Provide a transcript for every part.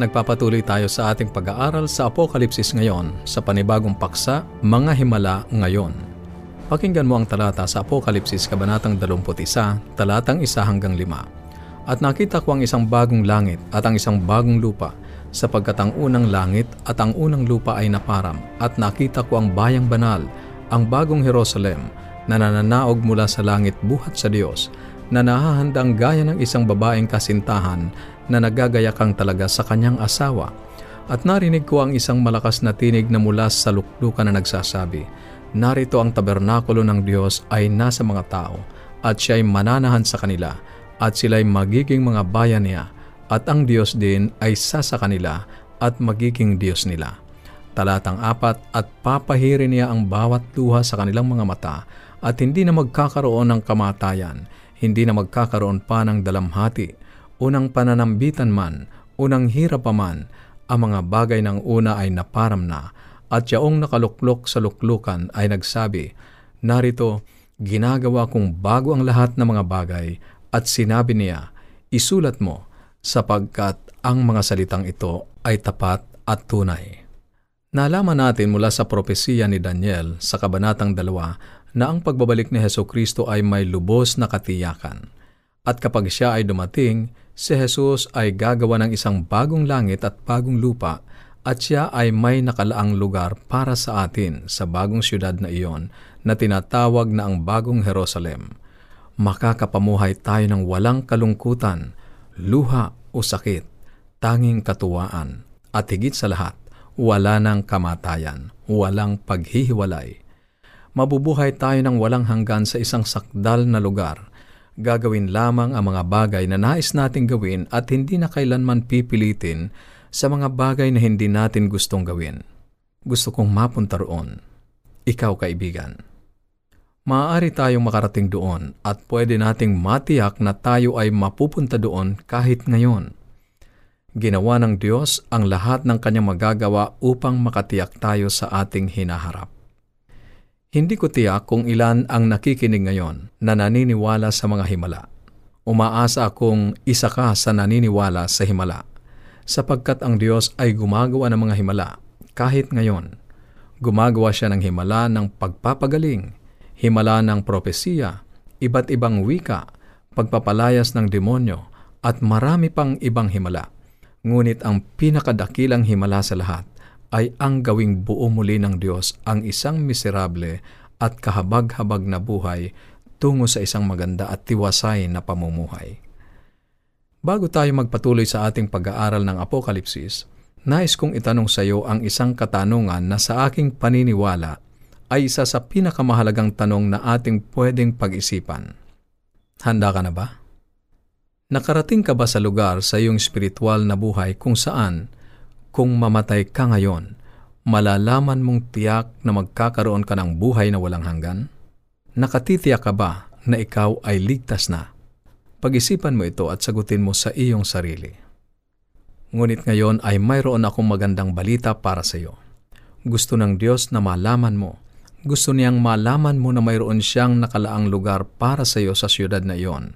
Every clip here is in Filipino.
Nagpapatuloy tayo sa ating pag-aaral sa Apokalipsis ngayon sa panibagong paksa, Mga Himala Ngayon. Pakinggan mo ang talata sa Apokalipsis Kabanatang 21, talatang 1 hanggang 5. At nakita ko ang isang bagong langit at ang isang bagong lupa, sapagkat ang unang langit at ang unang lupa ay naparam, at nakita ko ang bayang banal, ang bagong Jerusalem, na nananaog mula sa langit buhat sa Diyos, na nahahandang gaya ng isang babaeng kasintahan na nagagayakang talaga sa kanyang asawa. At narinig ko ang isang malakas na tinig na mula sa luklukan na nagsasabi, Narito ang tabernakulo ng Diyos ay nasa mga tao, at siya ay mananahan sa kanila, at sila'y magiging mga bayan niya, at ang Diyos din ay sasa kanila, at magiging Diyos nila. Talatang apat, at papahirin niya ang bawat luha sa kanilang mga mata, at hindi na magkakaroon ng kamatayan, hindi na magkakaroon pa ng dalamhati, unang pananambitan man, unang hirap pa man, ang mga bagay ng una ay naparam na, at yaong nakaluklok sa luklukan ay nagsabi, Narito, ginagawa kong bago ang lahat ng mga bagay, at sinabi niya, Isulat mo, sapagkat ang mga salitang ito ay tapat at tunay. Nalaman natin mula sa propesiya ni Daniel sa Kabanatang 2 na ang pagbabalik ni Heso Kristo ay may lubos na katiyakan. At kapag siya ay dumating, si Jesus ay gagawa ng isang bagong langit at bagong lupa at siya ay may nakalaang lugar para sa atin sa bagong siyudad na iyon na tinatawag na ang bagong Jerusalem. Makakapamuhay tayo ng walang kalungkutan, luha o sakit, tanging katuwaan, at higit sa lahat, wala ng kamatayan, walang paghihiwalay. Mabubuhay tayo ng walang hanggan sa isang sakdal na lugar gagawin lamang ang mga bagay na nais nating gawin at hindi na kailanman pipilitin sa mga bagay na hindi natin gustong gawin. Gusto kong mapunta roon. Ikaw, kaibigan. Maaari tayong makarating doon at pwede nating matiyak na tayo ay mapupunta doon kahit ngayon. Ginawa ng Diyos ang lahat ng kanyang magagawa upang makatiyak tayo sa ating hinaharap. Hindi ko tiyak kung ilan ang nakikinig ngayon na naniniwala sa mga himala. Umaasa akong isa ka sa naniniwala sa himala, sapagkat ang Diyos ay gumagawa ng mga himala kahit ngayon. Gumagawa siya ng himala ng pagpapagaling, himala ng propesiya, iba't ibang wika, pagpapalayas ng demonyo, at marami pang ibang himala. Ngunit ang pinakadakilang himala sa lahat ay ang gawing buo muli ng Diyos ang isang miserable at kahabag-habag na buhay tungo sa isang maganda at tiwasay na pamumuhay. Bago tayo magpatuloy sa ating pag-aaral ng Apokalipsis, nais kong itanong sa iyo ang isang katanungan na sa aking paniniwala ay isa sa pinakamahalagang tanong na ating pwedeng pag-isipan. Handa ka na ba? Nakarating ka ba sa lugar sa iyong spiritual na buhay kung saan kung mamatay ka ngayon, malalaman mong tiyak na magkakaroon ka ng buhay na walang hanggan? Nakatitiyak ka ba na ikaw ay ligtas na? Pag-isipan mo ito at sagutin mo sa iyong sarili. Ngunit ngayon ay mayroon akong magandang balita para sa iyo. Gusto ng Diyos na malaman mo. Gusto niyang malaman mo na mayroon siyang nakalaang lugar para sa iyo sa siyudad na iyon.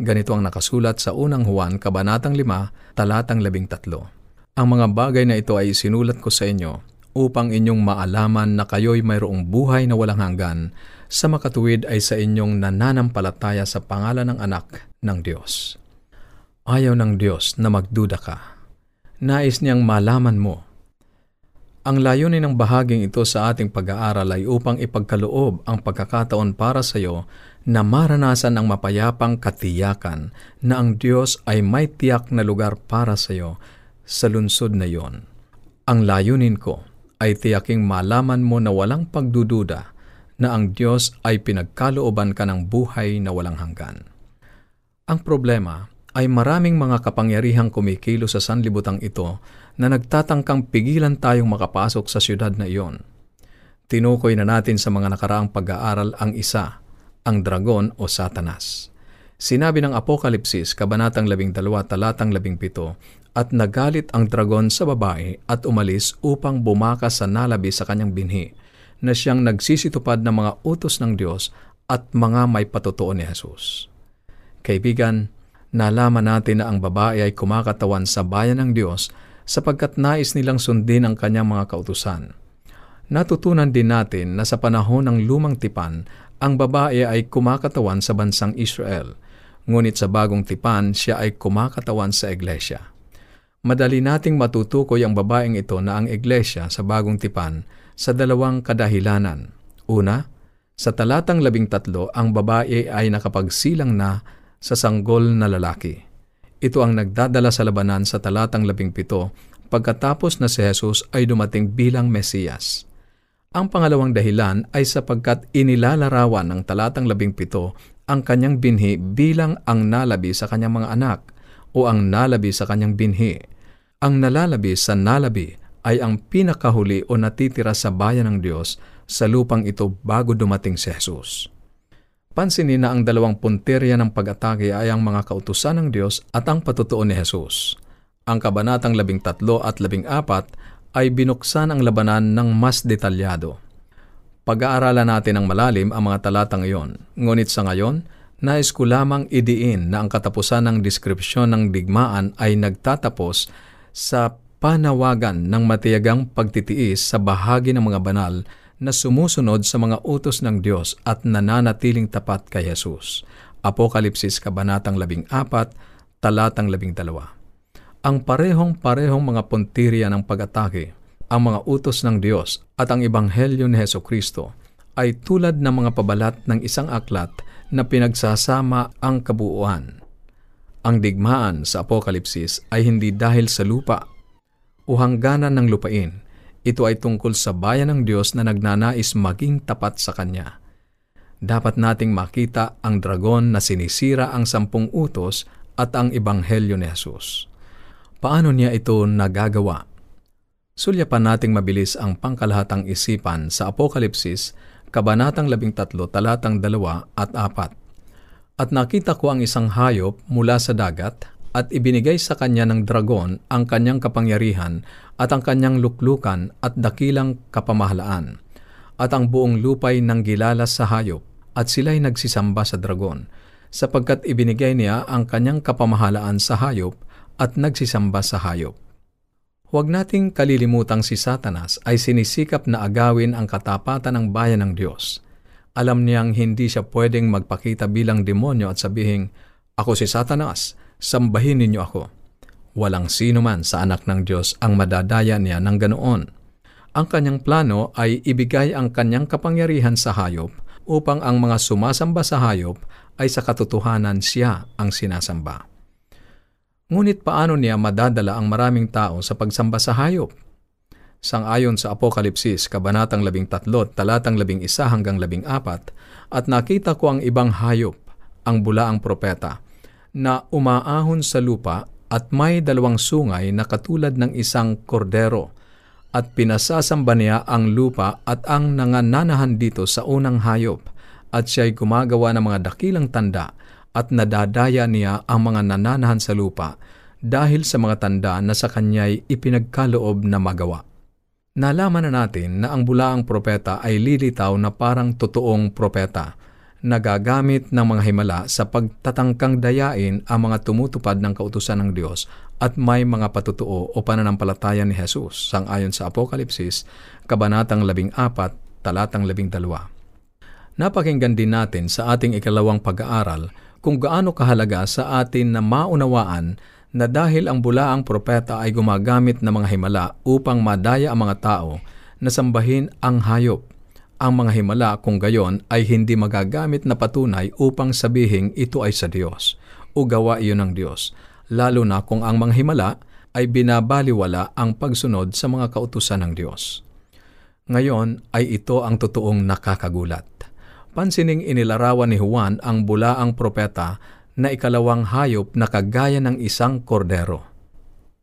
Ganito ang nakasulat sa unang Juan, Kabanatang 5, Talatang 13. Ang mga bagay na ito ay sinulat ko sa inyo upang inyong maalaman na kayo'y mayroong buhay na walang hanggan sa makatuwid ay sa inyong nananampalataya sa pangalan ng anak ng Diyos. Ayaw ng Diyos na magduda ka. Nais niyang malaman mo. Ang layunin ng bahaging ito sa ating pag-aaral ay upang ipagkaloob ang pagkakataon para sa iyo na maranasan ang mapayapang katiyakan na ang Diyos ay may tiyak na lugar para sa iyo sa lungsod na iyon. Ang layunin ko ay tiyaking malaman mo na walang pagdududa na ang Diyos ay pinagkalooban ka ng buhay na walang hanggan. Ang problema ay maraming mga kapangyarihang kumikilo sa sanlibutang ito na nagtatangkang pigilan tayong makapasok sa siyudad na iyon. Tinukoy na natin sa mga nakaraang pag-aaral ang isa, ang dragon o satanas. Sinabi ng Apokalipsis, Kabanatang 12, Talatang 17, at nagalit ang dragon sa babae at umalis upang bumakas sa nalabi sa kanyang binhi, na siyang nagsisitupad ng mga utos ng Diyos at mga may patutuo ni Jesus. Kaibigan, Nalaman natin na ang babae ay kumakatawan sa bayan ng Diyos sapagkat nais nilang sundin ang kanyang mga kautusan. Natutunan din natin na sa panahon ng lumang tipan, ang babae ay kumakatawan sa bansang Israel, ngunit sa bagong tipan siya ay kumakatawan sa iglesia. Madali nating matutukoy ang babaeng ito na ang iglesia sa bagong tipan sa dalawang kadahilanan. Una, sa talatang labing tatlo, ang babae ay nakapagsilang na sa sanggol na lalaki. Ito ang nagdadala sa labanan sa talatang labing pito pagkatapos na si Jesus ay dumating bilang Mesiyas. Ang pangalawang dahilan ay sapagkat inilalarawan ng talatang labing pito ang kanyang binhi bilang ang nalabi sa kanyang mga anak o ang nalabi sa kanyang binhi. Ang nalalabi sa nalabi ay ang pinakahuli o natitira sa bayan ng Diyos sa lupang ito bago dumating si Jesus. Pansinin na ang dalawang punterya ng pag-atake ay ang mga kautusan ng Diyos at ang patutuo ni Jesus. Ang kabanatang labing tatlo at labing apat ay binuksan ang labanan ng mas detalyado. Pag-aaralan natin ng malalim ang mga talatang iyon, ngunit sa ngayon, nais ko lamang idiin na ang katapusan ng deskripsyon ng digmaan ay nagtatapos sa panawagan ng matiyagang pagtitiis sa bahagi ng mga banal na sumusunod sa mga utos ng Diyos at nananatiling tapat kay Jesus. Apokalipsis Kabanatang 14, Talatang 12 ang parehong-parehong mga puntirya ng pag-atake, ang mga utos ng Diyos at ang Ebanghelyo ni Heso Kristo ay tulad ng mga pabalat ng isang aklat na pinagsasama ang kabuuan. Ang digmaan sa Apokalipsis ay hindi dahil sa lupa o hangganan ng lupain. Ito ay tungkol sa bayan ng Diyos na nagnanais maging tapat sa Kanya. Dapat nating makita ang dragon na sinisira ang sampung utos at ang Ebanghelyo ni Jesus. Paano niya ito nagagawa? Sulyapan nating mabilis ang pangkalahatang isipan sa Apokalipsis, Kabanatang 13, talatang 2 at 4. At nakita ko ang isang hayop mula sa dagat at ibinigay sa kanya ng dragon ang kanyang kapangyarihan at ang kanyang luklukan at dakilang kapamahalaan. At ang buong lupay nang gilalas sa hayop at sila'y nagsisamba sa dragon, sapagkat ibinigay niya ang kanyang kapamahalaan sa hayop at nagsisamba sa hayop. Huwag nating kalilimutang si Satanas ay sinisikap na agawin ang katapatan ng bayan ng Diyos. Alam niyang hindi siya pwedeng magpakita bilang demonyo at sabihin, Ako si Satanas, sambahin ninyo ako. Walang sino man sa anak ng Diyos ang madadaya niya ng ganoon. Ang kanyang plano ay ibigay ang kanyang kapangyarihan sa hayop upang ang mga sumasamba sa hayop ay sa katotohanan siya ang sinasamba. Ngunit paano niya madadala ang maraming tao sa pagsamba sa hayop? Sangayon sa Apokalipsis, Kabanatang 13, talatang 11 hanggang 14, at nakita ko ang ibang hayop, ang bulaang propeta, na umaahon sa lupa at may dalawang sungay na katulad ng isang kordero, at pinasasamba niya ang lupa at ang nangananahan dito sa unang hayop, at siya'y gumagawa ng mga dakilang tanda at nadadaya niya ang mga nananahan sa lupa dahil sa mga tanda na sa kanya'y ipinagkaloob na magawa. Nalaman na natin na ang bulaang propeta ay lilitaw na parang totoong propeta, nagagamit ng mga himala sa pagtatangkang dayain ang mga tumutupad ng kautusan ng Diyos at may mga patutuo o pananampalataya ni Jesus sangayon sa Apokalipsis, Kabanatang 14, Talatang 12. Napakinggan din natin sa ating ikalawang pag-aaral kung gaano kahalaga sa atin na maunawaan na dahil ang bulaang propeta ay gumagamit ng mga himala upang madaya ang mga tao na sambahin ang hayop. Ang mga himala kung gayon ay hindi magagamit na patunay upang sabihing ito ay sa Diyos o gawa iyon ng Diyos, lalo na kung ang mga himala ay binabaliwala ang pagsunod sa mga kautusan ng Diyos. Ngayon ay ito ang totoong nakakagulat pansining inilarawan ni Juan ang bulaang propeta na ikalawang hayop na kagaya ng isang kordero.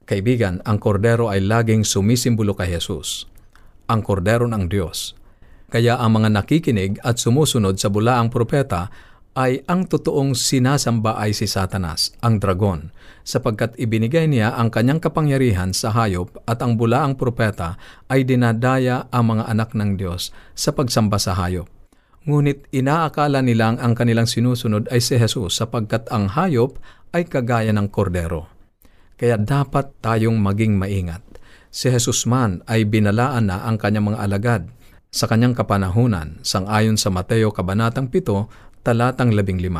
Kaibigan, ang kordero ay laging sumisimbolo kay Jesus, ang kordero ng Diyos. Kaya ang mga nakikinig at sumusunod sa bulaang propeta ay ang totoong sinasamba ay si Satanas, ang dragon, sapagkat ibinigay niya ang kanyang kapangyarihan sa hayop at ang bulaang propeta ay dinadaya ang mga anak ng Diyos sa pagsamba sa hayop ngunit inaakala nilang ang kanilang sinusunod ay si Jesus sapagkat ang hayop ay kagaya ng kordero. Kaya dapat tayong maging maingat. Si Jesus man ay binalaan na ang kanyang mga alagad sa kanyang kapanahunan sangayon sa Mateo Kabanatang 7, talatang 15.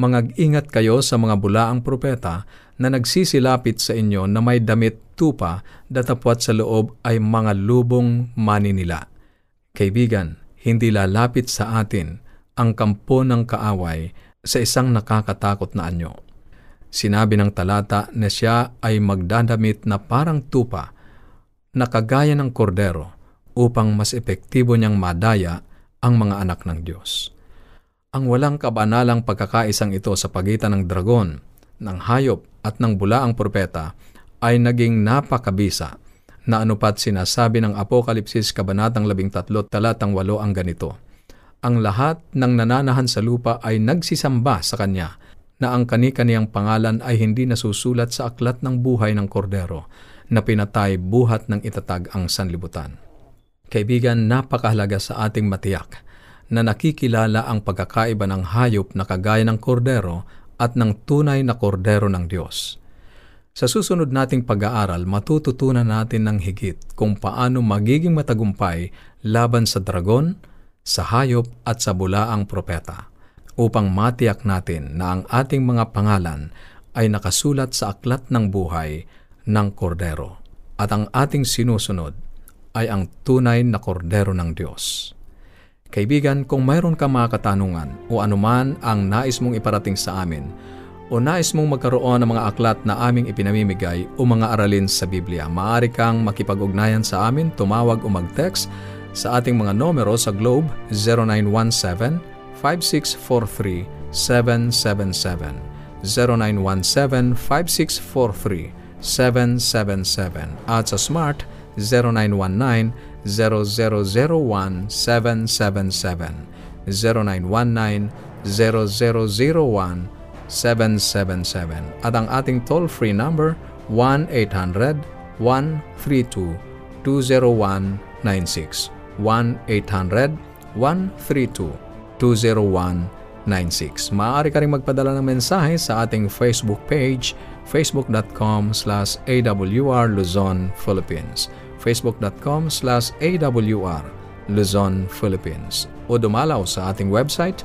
Mangag-ingat kayo sa mga bulaang propeta na nagsisilapit sa inyo na may damit tupa datapwat sa loob ay mga lubong mani nila. Kaibigan, hindi lalapit sa atin ang kampo ng kaaway sa isang nakakatakot na anyo. Sinabi ng talata na siya ay magdadamit na parang tupa na kagaya ng kordero upang mas epektibo niyang madaya ang mga anak ng Diyos. Ang walang kabanalang pagkakaisang ito sa pagitan ng dragon, ng hayop at ng bulaang propeta ay naging napakabisa na anupat sinasabi ng Apokalipsis Kabanatang 13 talatang 8 ang ganito. Ang lahat ng nananahan sa lupa ay nagsisamba sa Kanya na ang kani-kaniyang pangalan ay hindi nasusulat sa aklat ng buhay ng kordero na pinatay buhat ng itatag ang sanlibutan. Kaibigan, napakahalaga sa ating matiyak na nakikilala ang pagkakaiba ng hayop na kagaya ng kordero at ng tunay na kordero ng Diyos. Sa susunod nating pag-aaral, matututunan natin ng higit kung paano magiging matagumpay laban sa dragon, sa hayop at sa bulaang propeta upang matiyak natin na ang ating mga pangalan ay nakasulat sa aklat ng buhay ng kordero at ang ating sinusunod ay ang tunay na kordero ng Diyos. Kaibigan, kung mayroon ka mga katanungan o anuman ang nais mong iparating sa amin o nais mong magkaroon ng mga aklat na aming ipinamimigay o mga aralin sa Biblia, maaari kang makipag-ugnayan sa amin, tumawag o mag-text sa ating mga numero sa Globe 0917 0917-5643-777. 0917-5643-777 at sa Smart 0919-0001-777 0919-0001-777 at ang ating toll-free number 1-800-132-20196 1-800-132 20196. Maaari ka rin magpadala ng mensahe sa ating Facebook page, facebook.com slash awr Luzon, Philippines. facebook.com slash awr Luzon, Philippines. O dumalaw sa ating website,